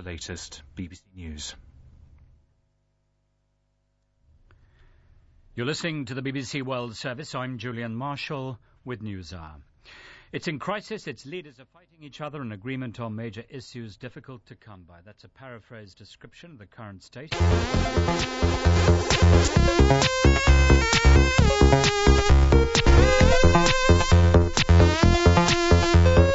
the latest BBC News. You're listening to the BBC World Service. I'm Julian Marshall with News Hour. It's in crisis, its leaders are fighting each other, and agreement on major issues difficult to come by. That's a paraphrased description of the current state.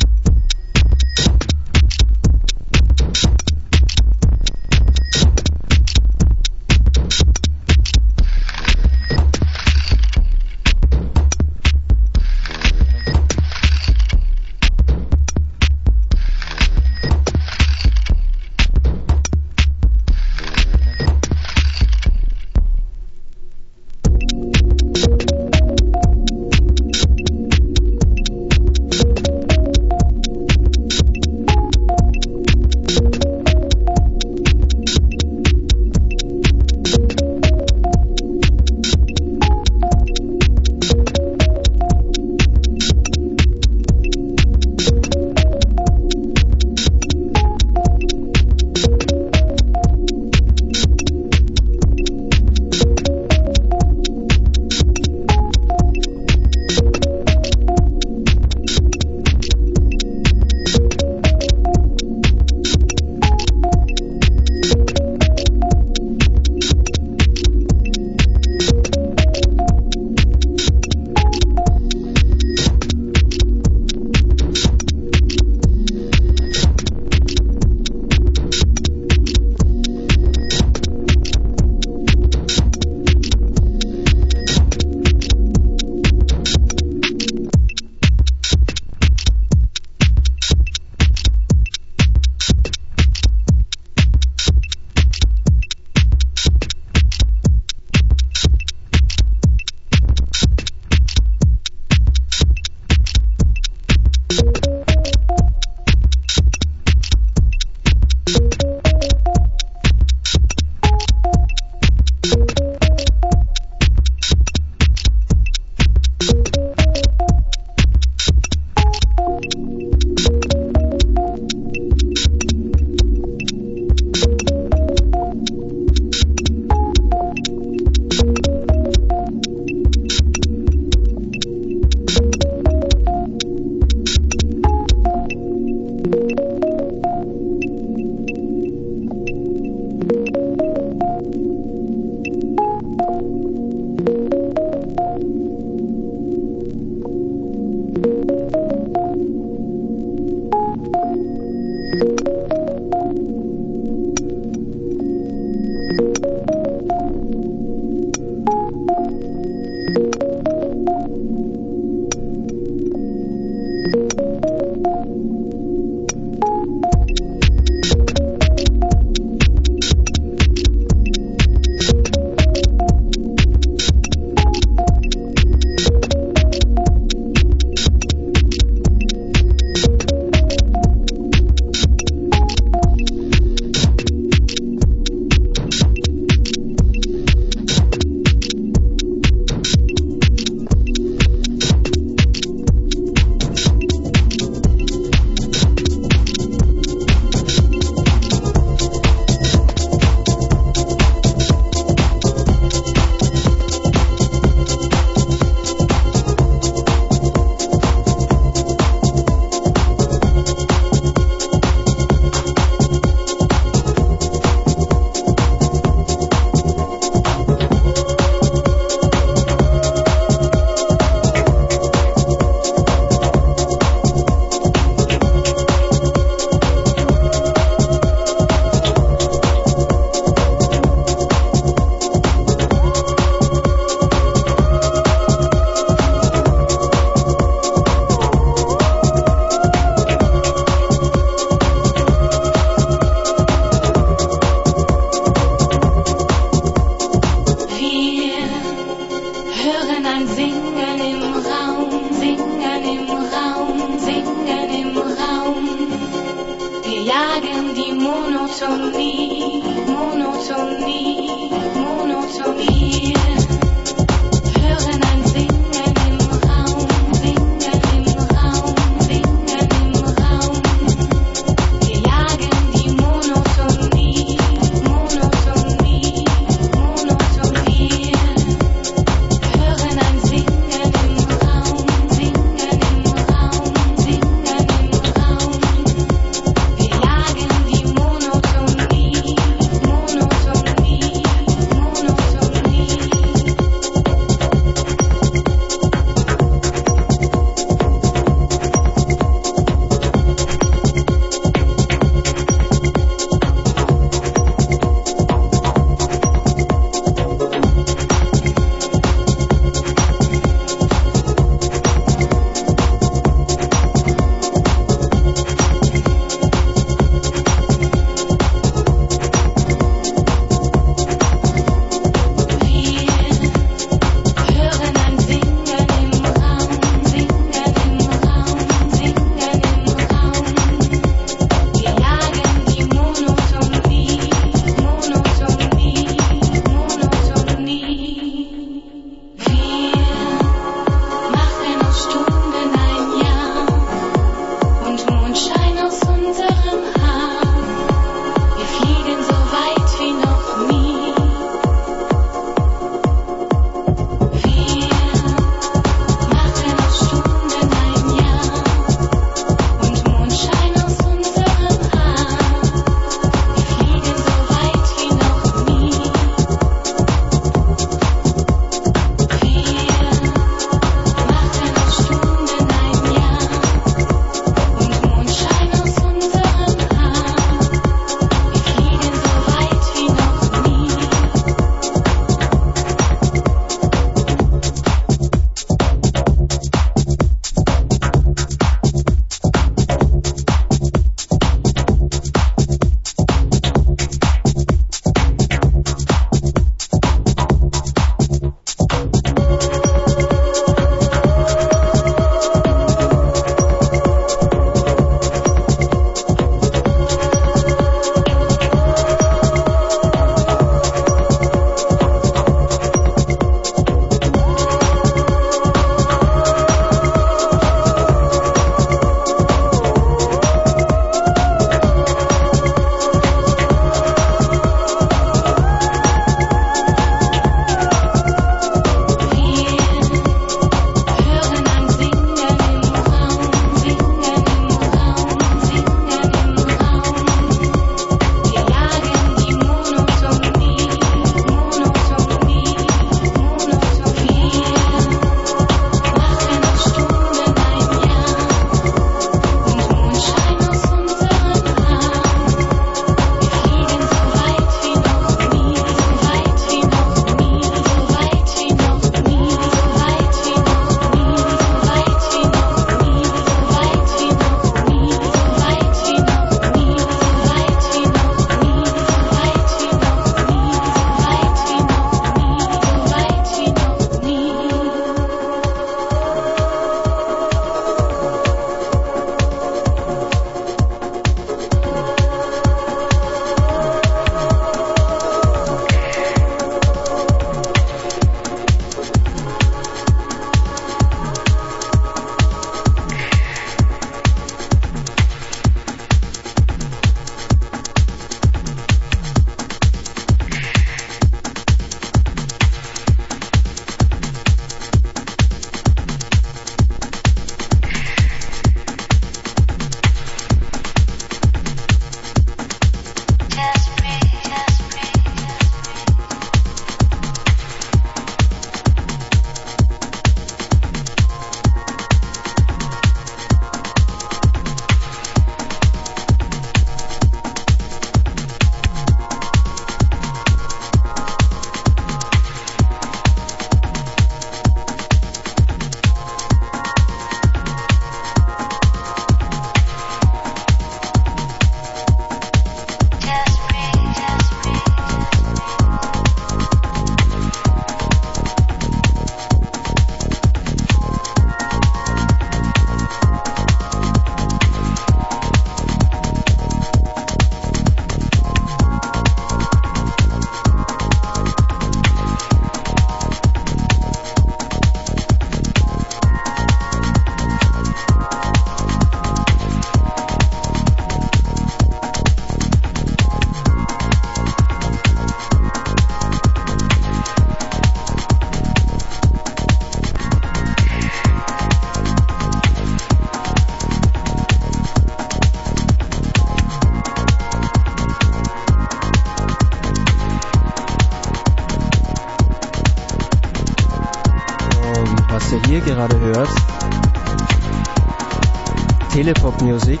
Telepop Music.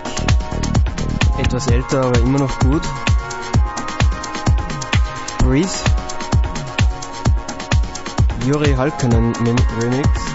Etwas älter, aber immer noch gut. Breathe. Juri Halkkonen Remix.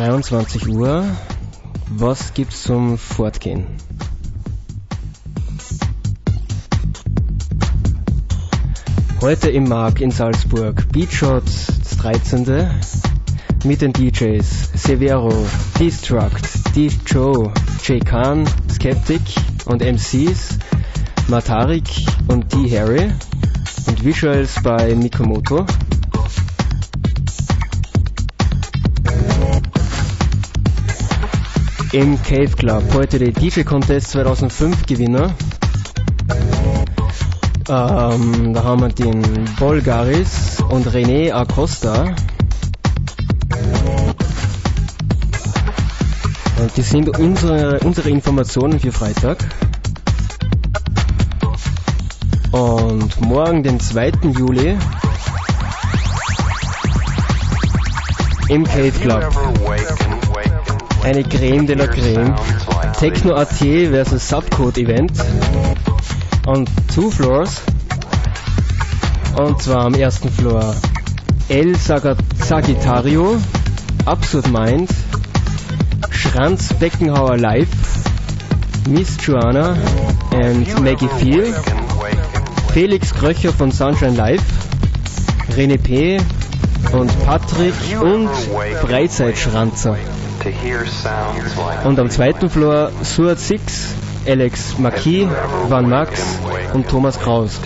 23 Uhr. Was gibt's zum Fortgehen? Heute im Mark in Salzburg Beatshot das 13. mit den DJs Severo, Destruct, Steve Joe, Jay Khan, Skeptic und MCs Matarik und D. Harry und Visuals bei Mikomoto. Im Cave Club heute der DJ Contest 2005 Gewinner. Ähm, da haben wir den Bolgaris und René Acosta. Und die sind unsere, unsere Informationen für Freitag. Und morgen, den 2. Juli, im Cave Club. Eine Creme de la Creme. Techno AT versus Subcode Event. On two floors. Und zwar am ersten Floor El Sagittario, Absurd Mind, Schranz Beckenhauer Live, Miss Joanna and Maggie Feel, Felix Kröcher von Sunshine Live, René P. und Patrick und Freizeitschranzer. Und am zweiten Floor Suat Six, Alex Marquis, Van Max und Thomas Kraus.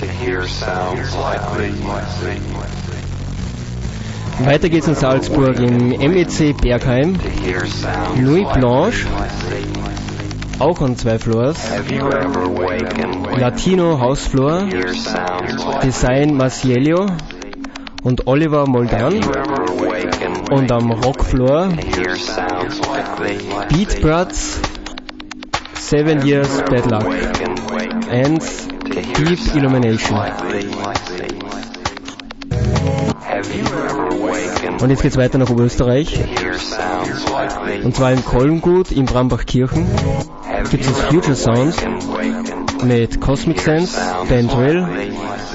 Weiter geht's in Salzburg im MEC Bergheim. Nuit Blanche, auch an zwei Floors. Latino Hausfloor, Design Marciello und Oliver Moldan. Und am Rockfloor Beat Brats, Seven Years Bad Luck and Deep Illumination. Und jetzt geht's weiter nach Oberösterreich. Und zwar in Kolmgut in Brambachkirchen gibt es Future Sound mit Cosmic Sense, Ben Drill,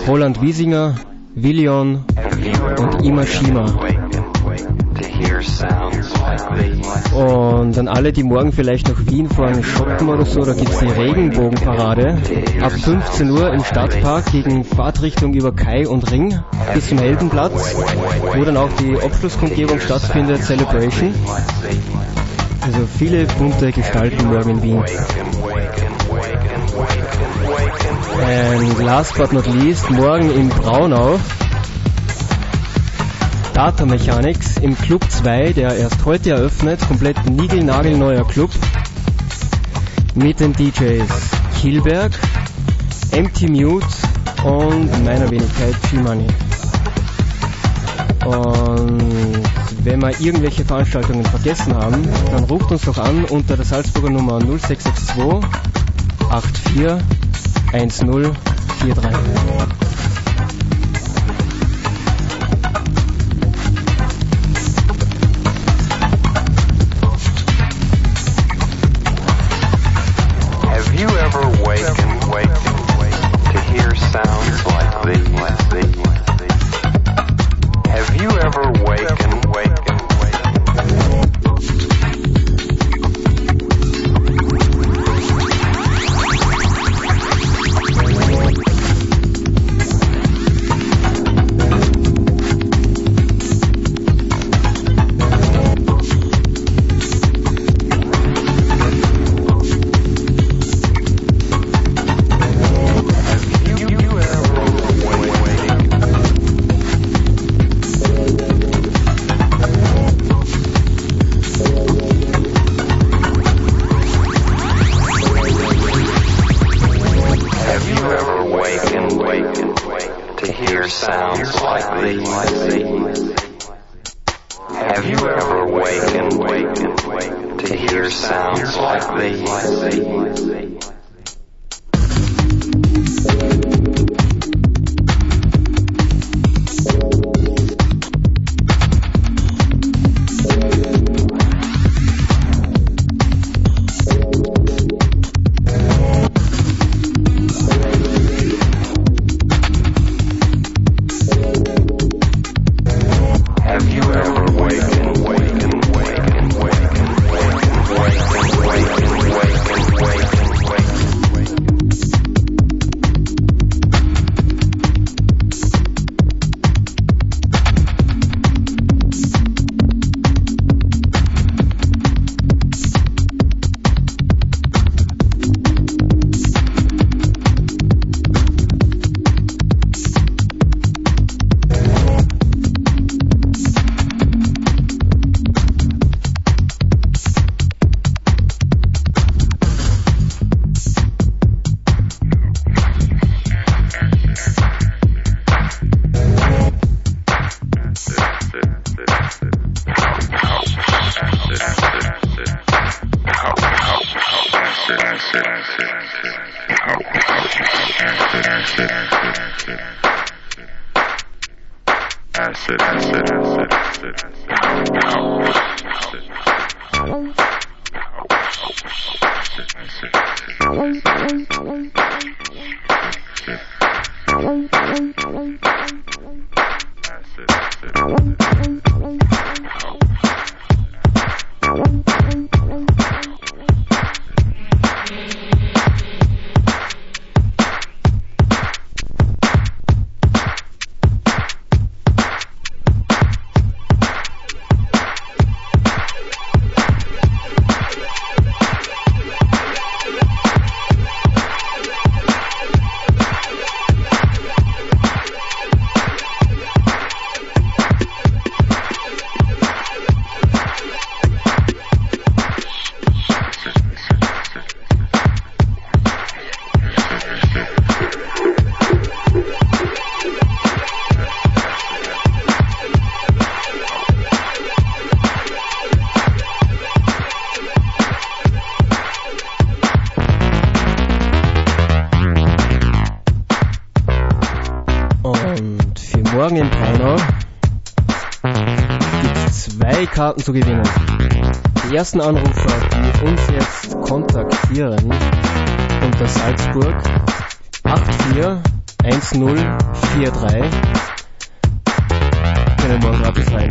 Roland Wiesinger, Willion und Imashima. Und an alle, die morgen vielleicht nach Wien fahren, shoppen oder so, da gibt's die Regenbogenparade ab 15 Uhr im Stadtpark gegen Fahrtrichtung über Kai und Ring bis zum Heldenplatz, wo dann auch die Abschlusskundgebung stattfindet, Celebration. Also viele bunte Gestalten morgen in Wien. And last but not least, morgen in Braunau Data Mechanics im Club 2, der erst heute eröffnet, komplett niegelnagelneuer Club mit den DJs Kielberg, Empty Mute und meiner Wenigkeit G-Money. Und wenn wir irgendwelche Veranstaltungen vergessen haben, dann ruft uns doch an unter der Salzburger Nummer 0662 84 1043. Karten zu gewinnen. Die ersten Anrufer, die uns jetzt kontaktieren, unter Salzburg 841043, können morgen gratis rein.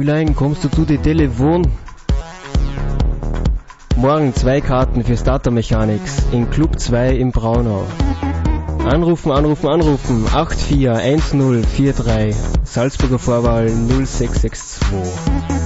Frühlein, kommst du zu die Telefon? Morgen zwei Karten für Starter Mechanics in Club 2 in Braunau. Anrufen, anrufen, anrufen. 841043 Salzburger Vorwahl 0662.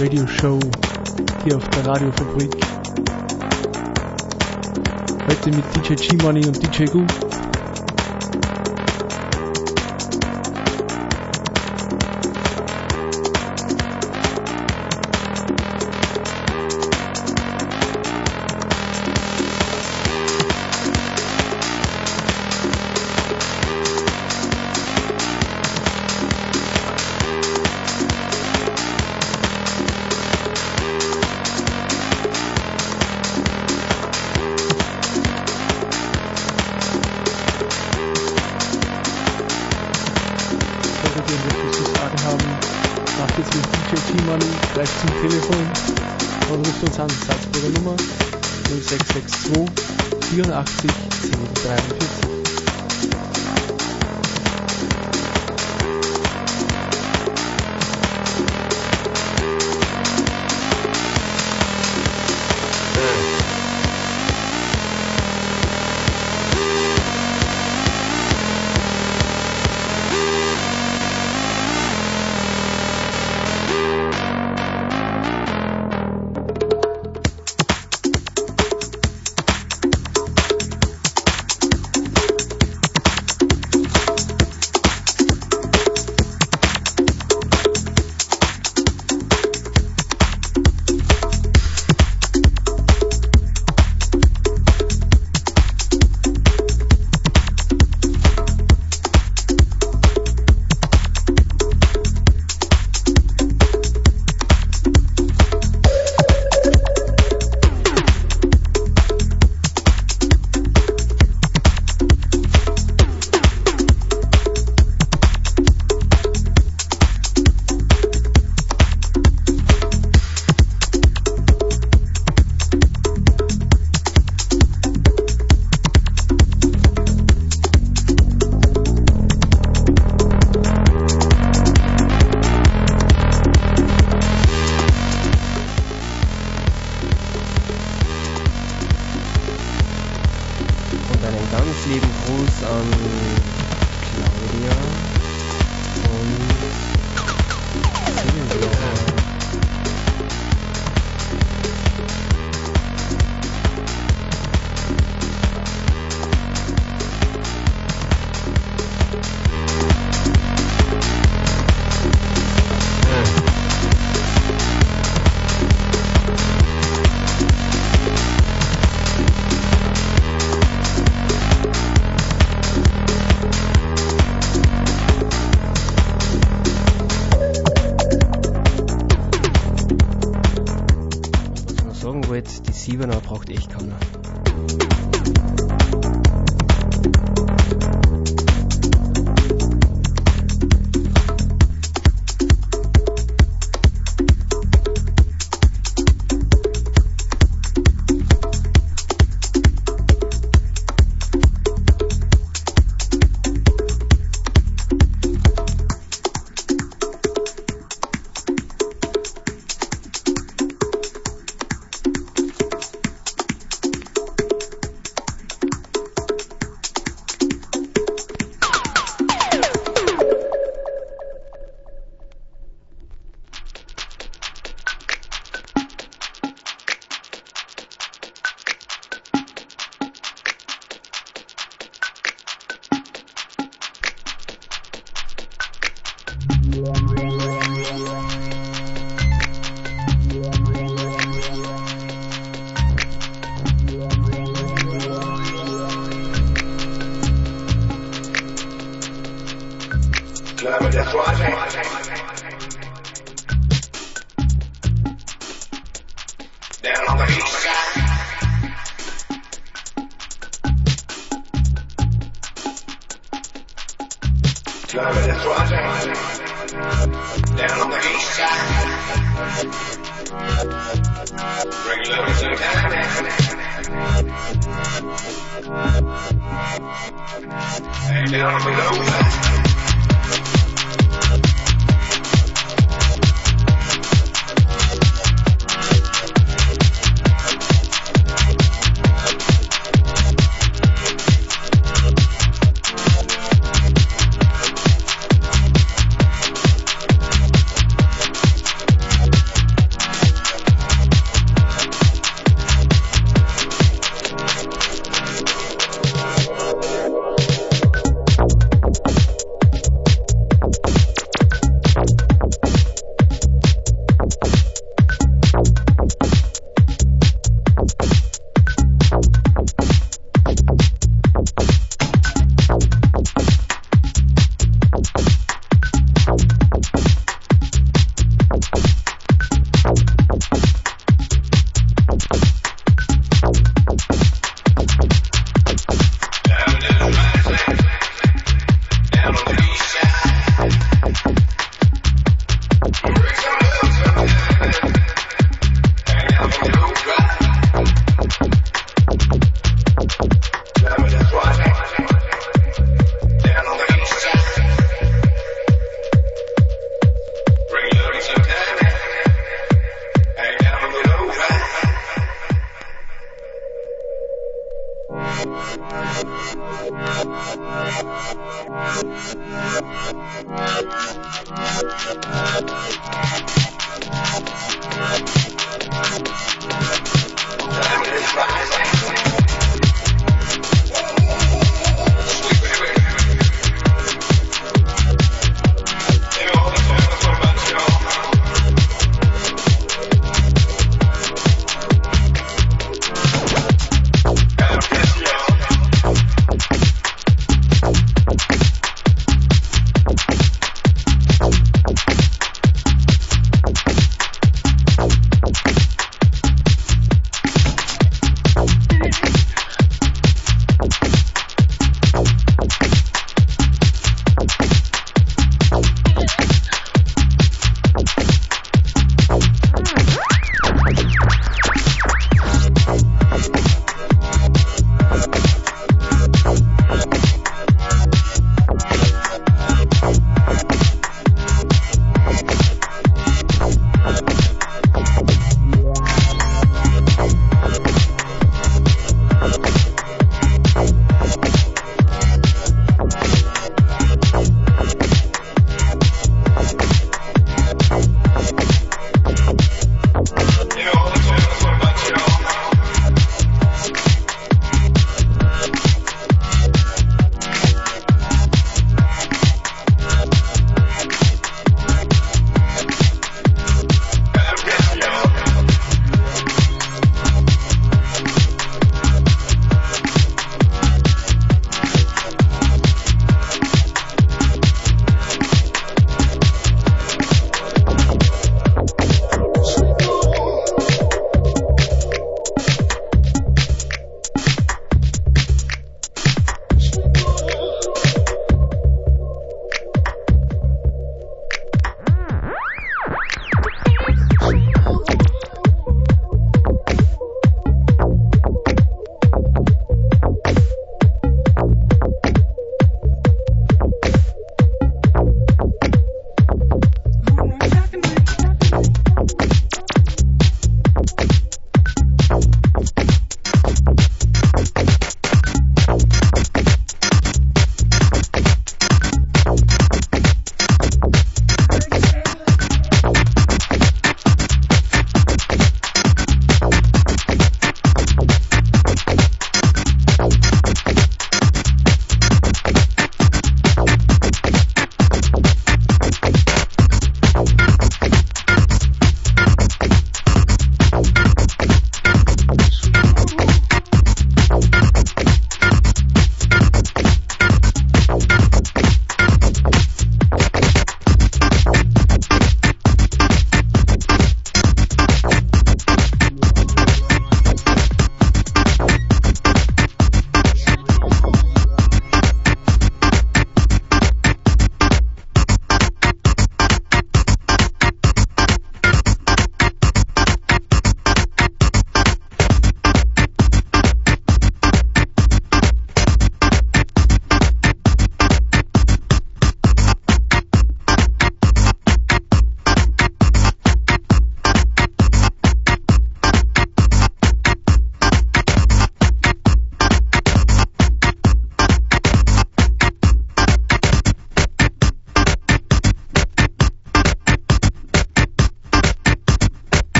Radio Show hier auf der Radiofabrik. Heute mit DJ G-Money und DJ Goo. Gracias.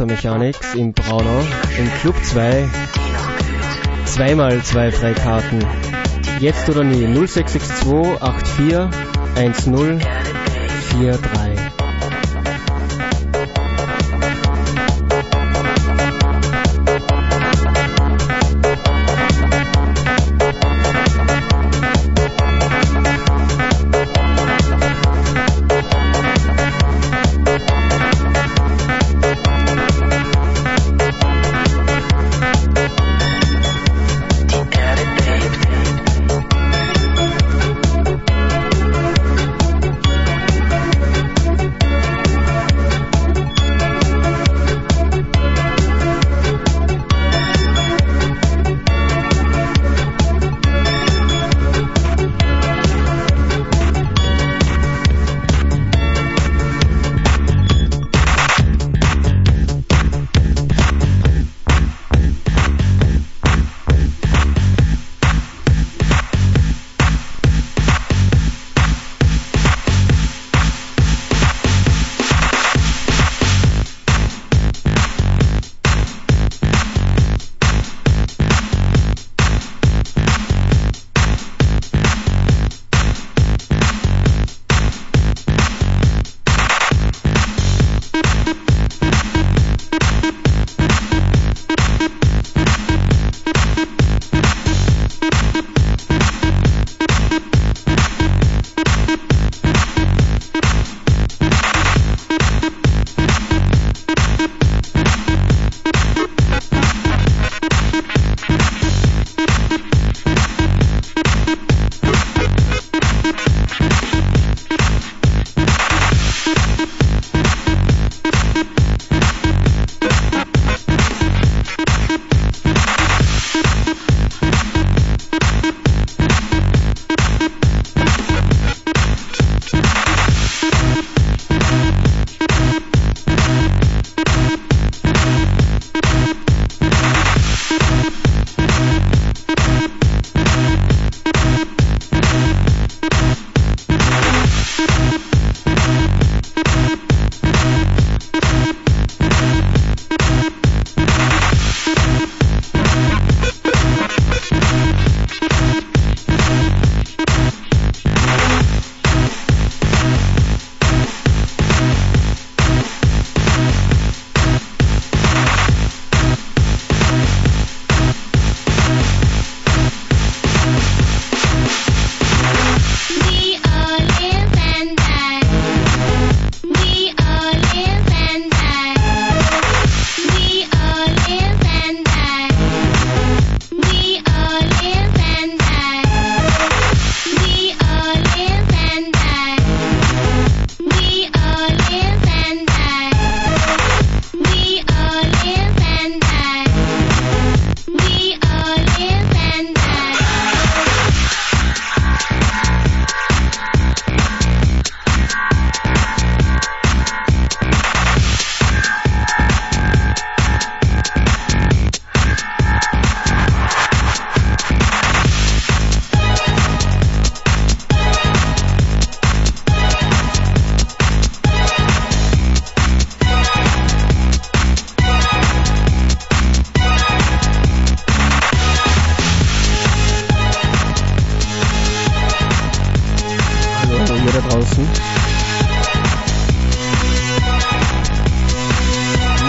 FM4 Starter Mechanics in Braunau im Club 2. Zweimal zwei Freikarten. Jetzt oder nie 0662 84 10 43.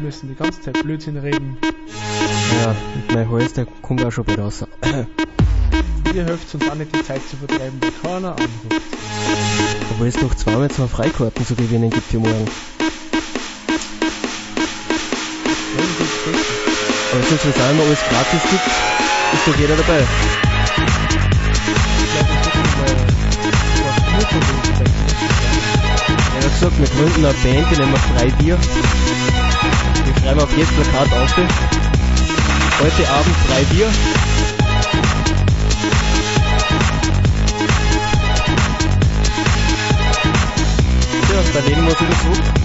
Müssen die ganze Zeit Blödsinn reden. Ja, mein der kommt auch schon bald raus. Ihr helft uns auch nicht die Zeit zu vertreiben, weil keiner anruft. Obwohl es noch zweimal zwei Freikarten zu gewinnen gibt für morgen. Aber since es einmal alles gratis gibt, ist doch jeder dabei. Er hat gesagt, wir gründen eine Band, die nennen wir Freibier schreibe auf jedes Plakat auf. Heute Abend drei Bier. Ja, daneben wir ich das suchen.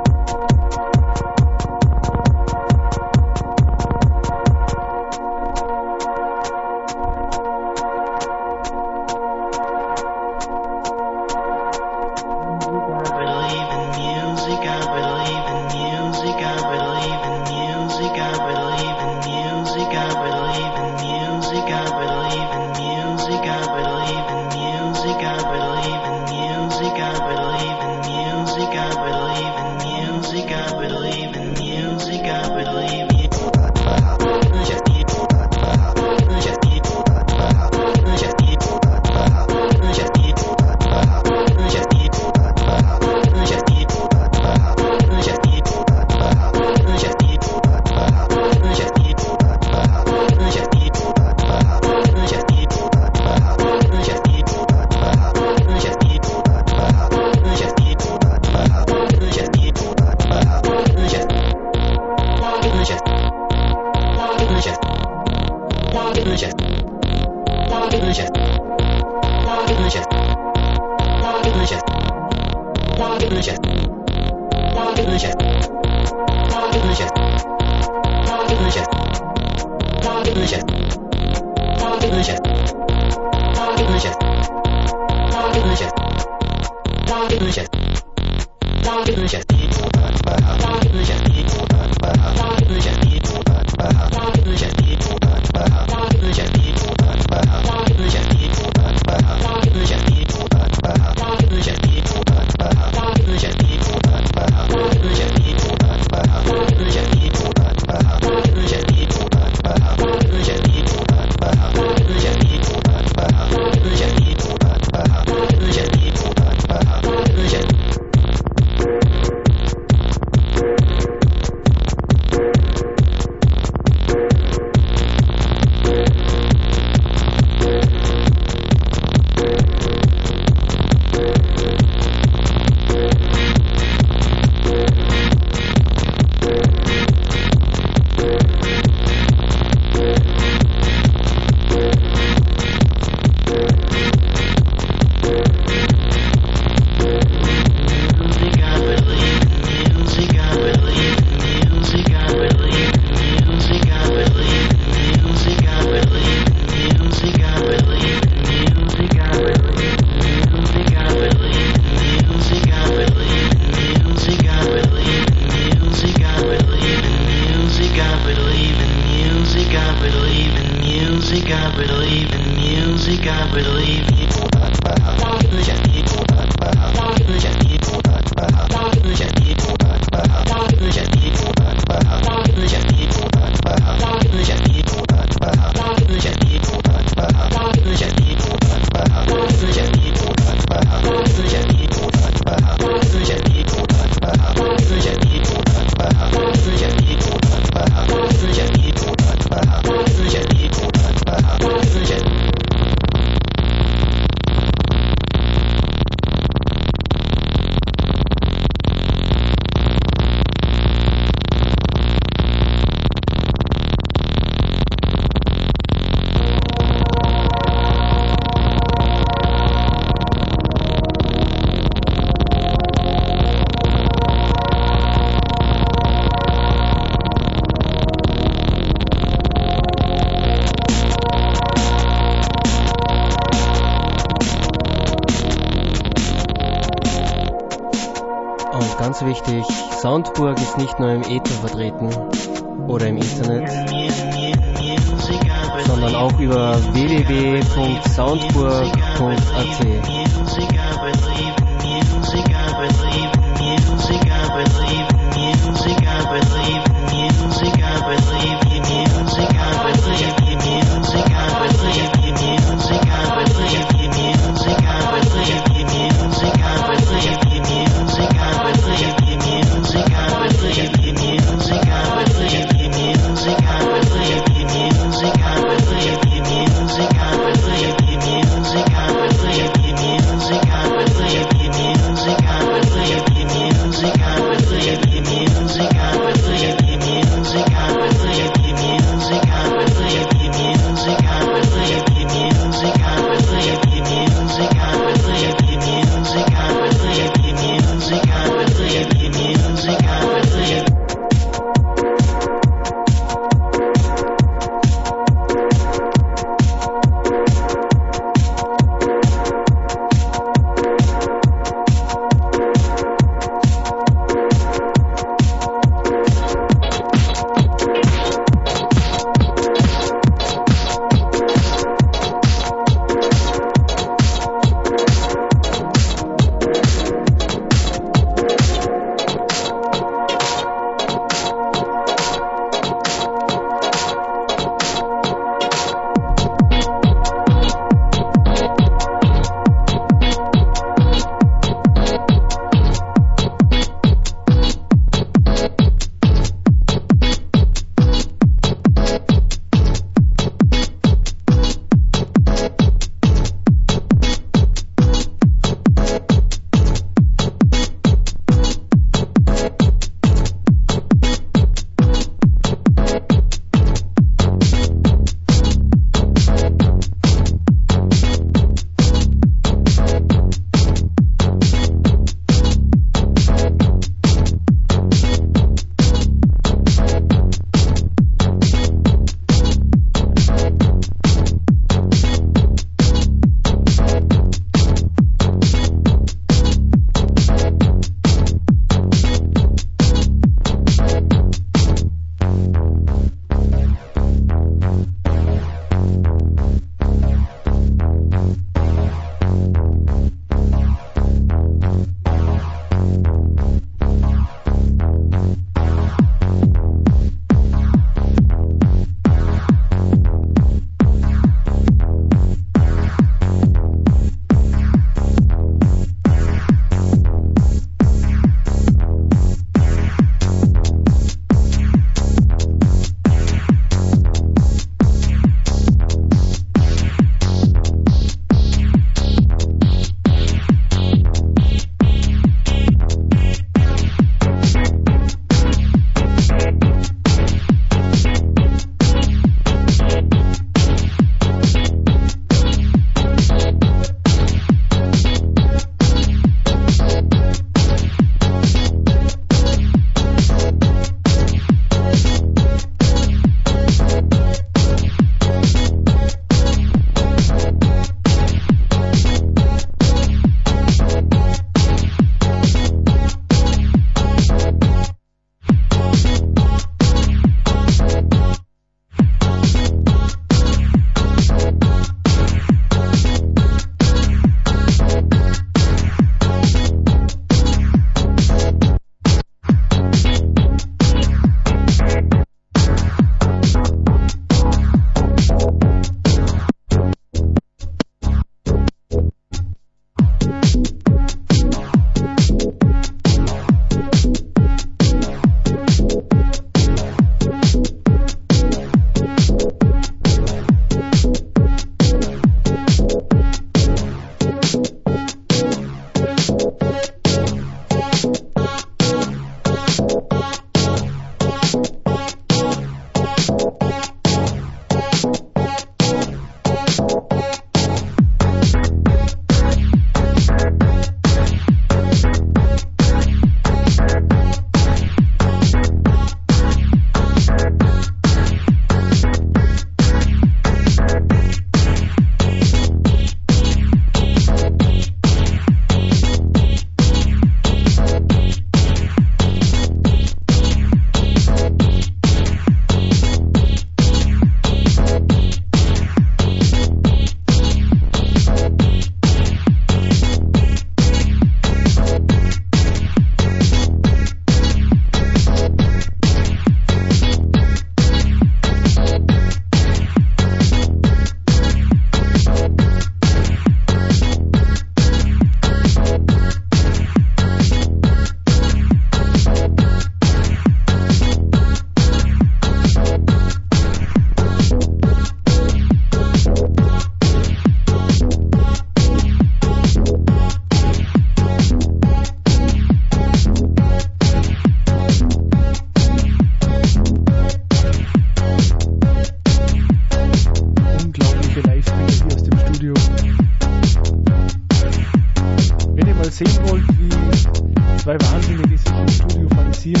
zwei Wahnsinnige, die sich im Studio fancieren.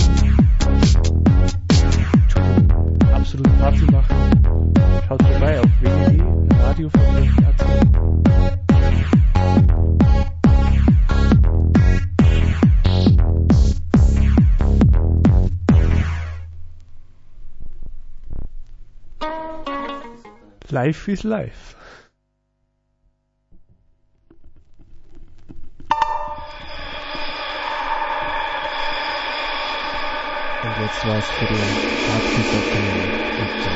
Absolut Party machen. Schaut vorbei auf www.radio.at. Life is life. Und jetzt war es für die Hardkiss-Abteilung. Und,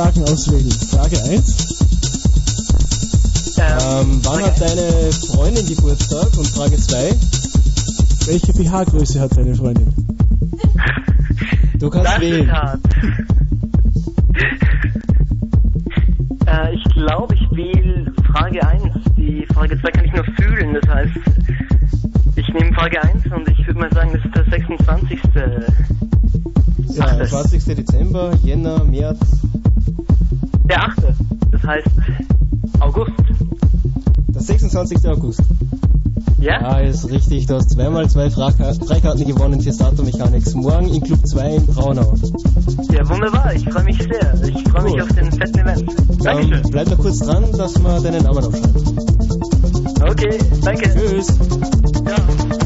Fragen auswählen. Frage 1. Ähm, wann hat deine Freundin Geburtstag? Und Frage 2. Welche BH-Größe hat deine Freundin? Du kannst das wählen. ist hart. äh, ich glaube, ich wähle Frage 1. Die Frage 2 kann ich nur fühlen. Das heißt, ich nehme Frage 1 und ich würde mal sagen, das ist der 26. Ja, 20. Dezember, Jänner, März. 20. August. Ja? Ja, ist richtig. Du hast zweimal zwei Freikarten gewonnen für Stato Mechanics. Morgen in Club 2 in Braunau. Ja, wunderbar. Ich freue mich sehr. Ich freue mich auf den fetten Event. Dankeschön. Ähm, bleib da kurz dran, dass wir deinen Namen aufschreibt. Okay, danke. Tschüss. Ja.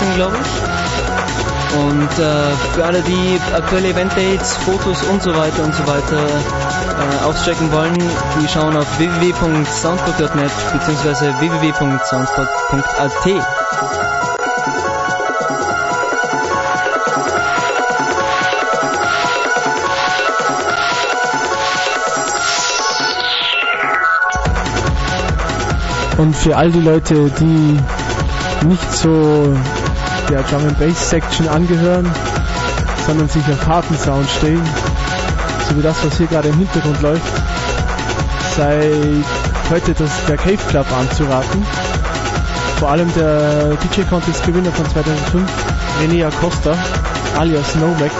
13, glaube ich. Und äh, für alle, die aktuelle Event-Dates, Fotos und so weiter und so weiter äh, auschecken wollen, die schauen auf www.soundboard.net bzw. www.soundboard.at. Und für all die Leute, die nicht so der Drum and Bass Section angehören, sondern sich auf harten Sound stehen, so wie das, was hier gerade im Hintergrund läuft, sei heute das, der Cave Club anzuraten. Vor allem der DJ Contest Gewinner von 2005, René Acosta, alias Nomek.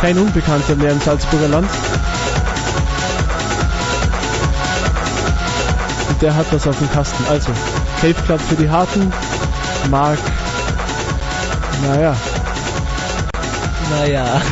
Kein Unbekannter mehr im Salzburger Land. Und der hat was auf dem Kasten. Also, Cave Club für die Harten, Mark, naja, Naja.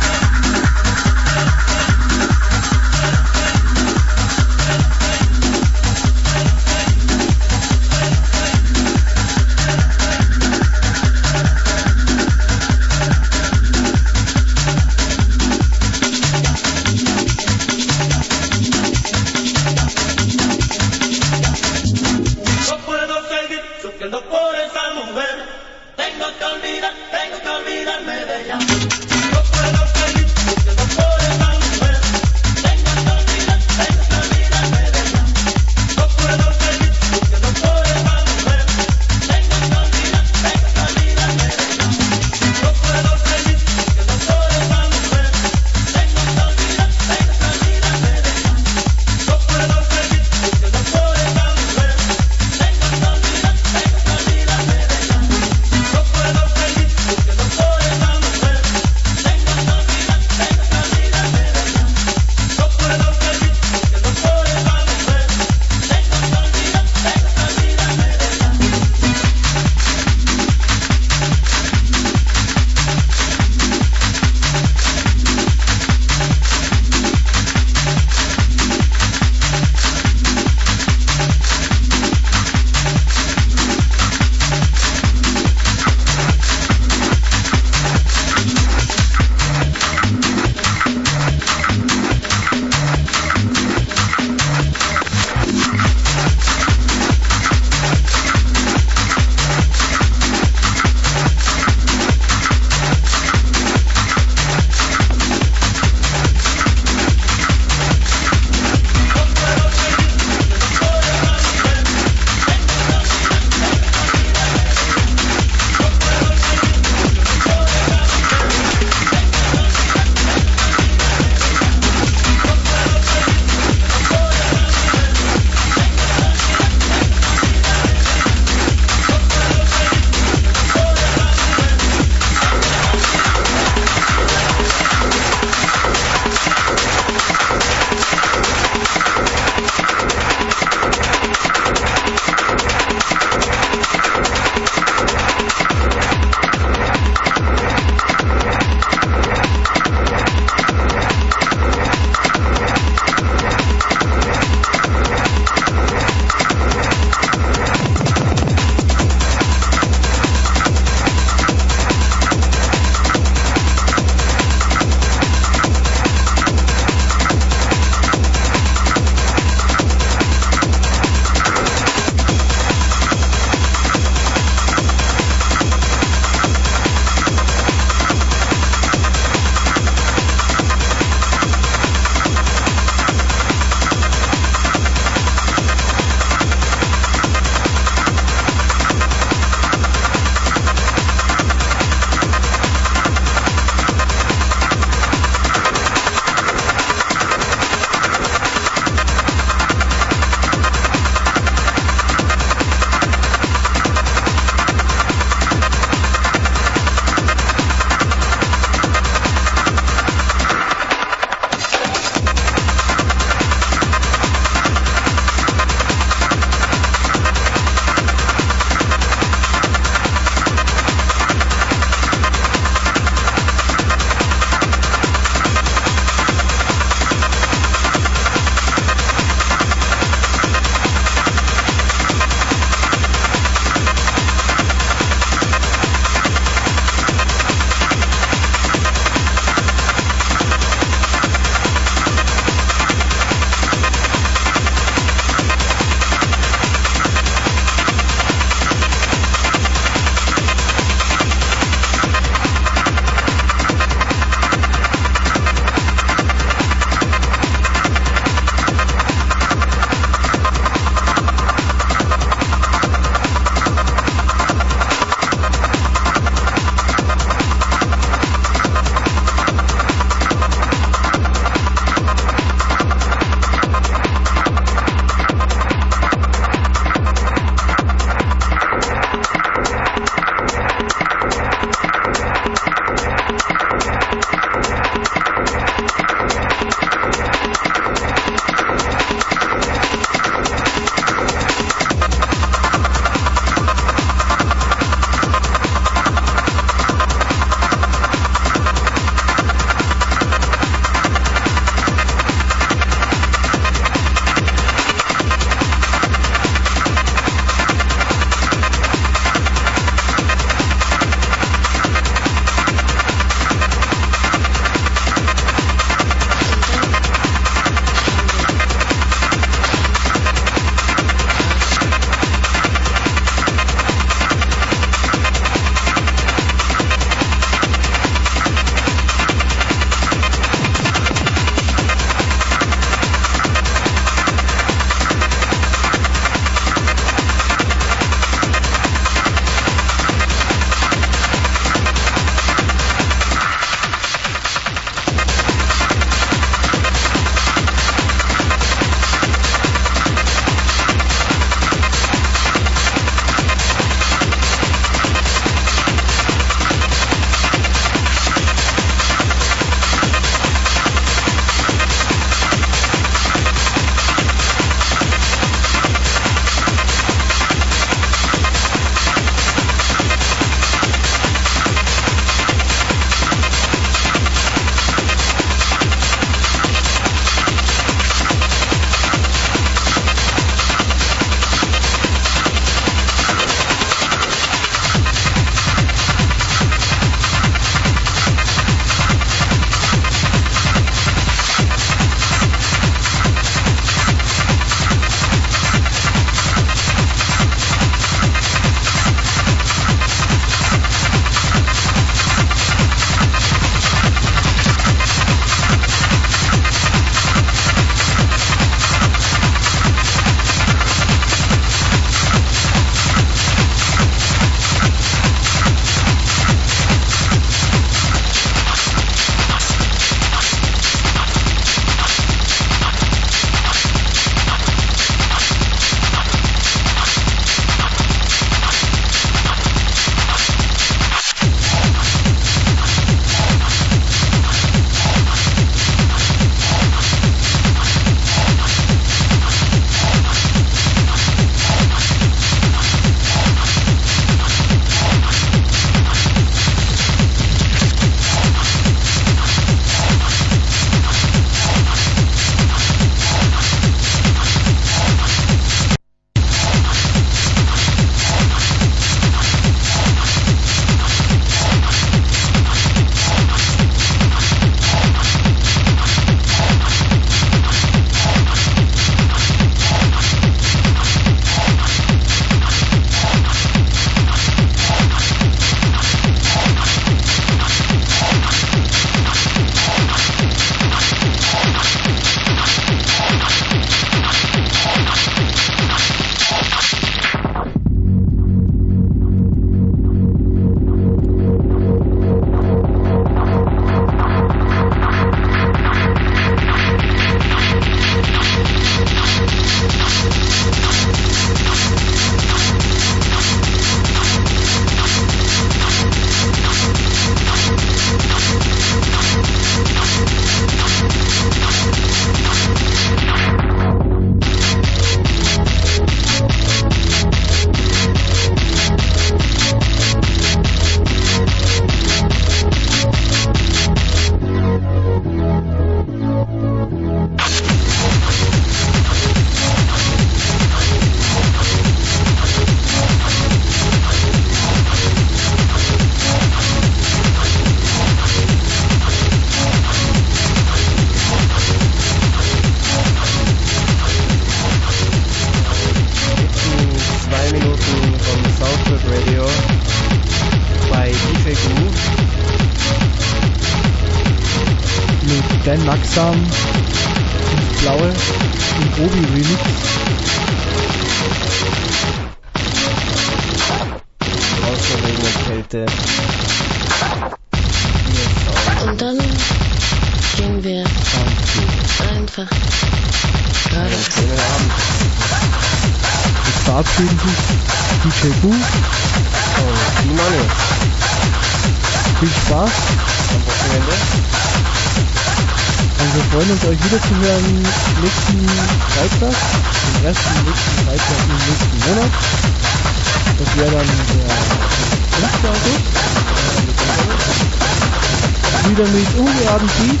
Abend Beat.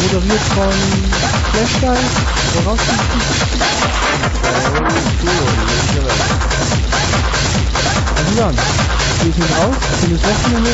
Moderiert von Flashguy. Woraus Also dann, ich hin raus, schönes Wochenende.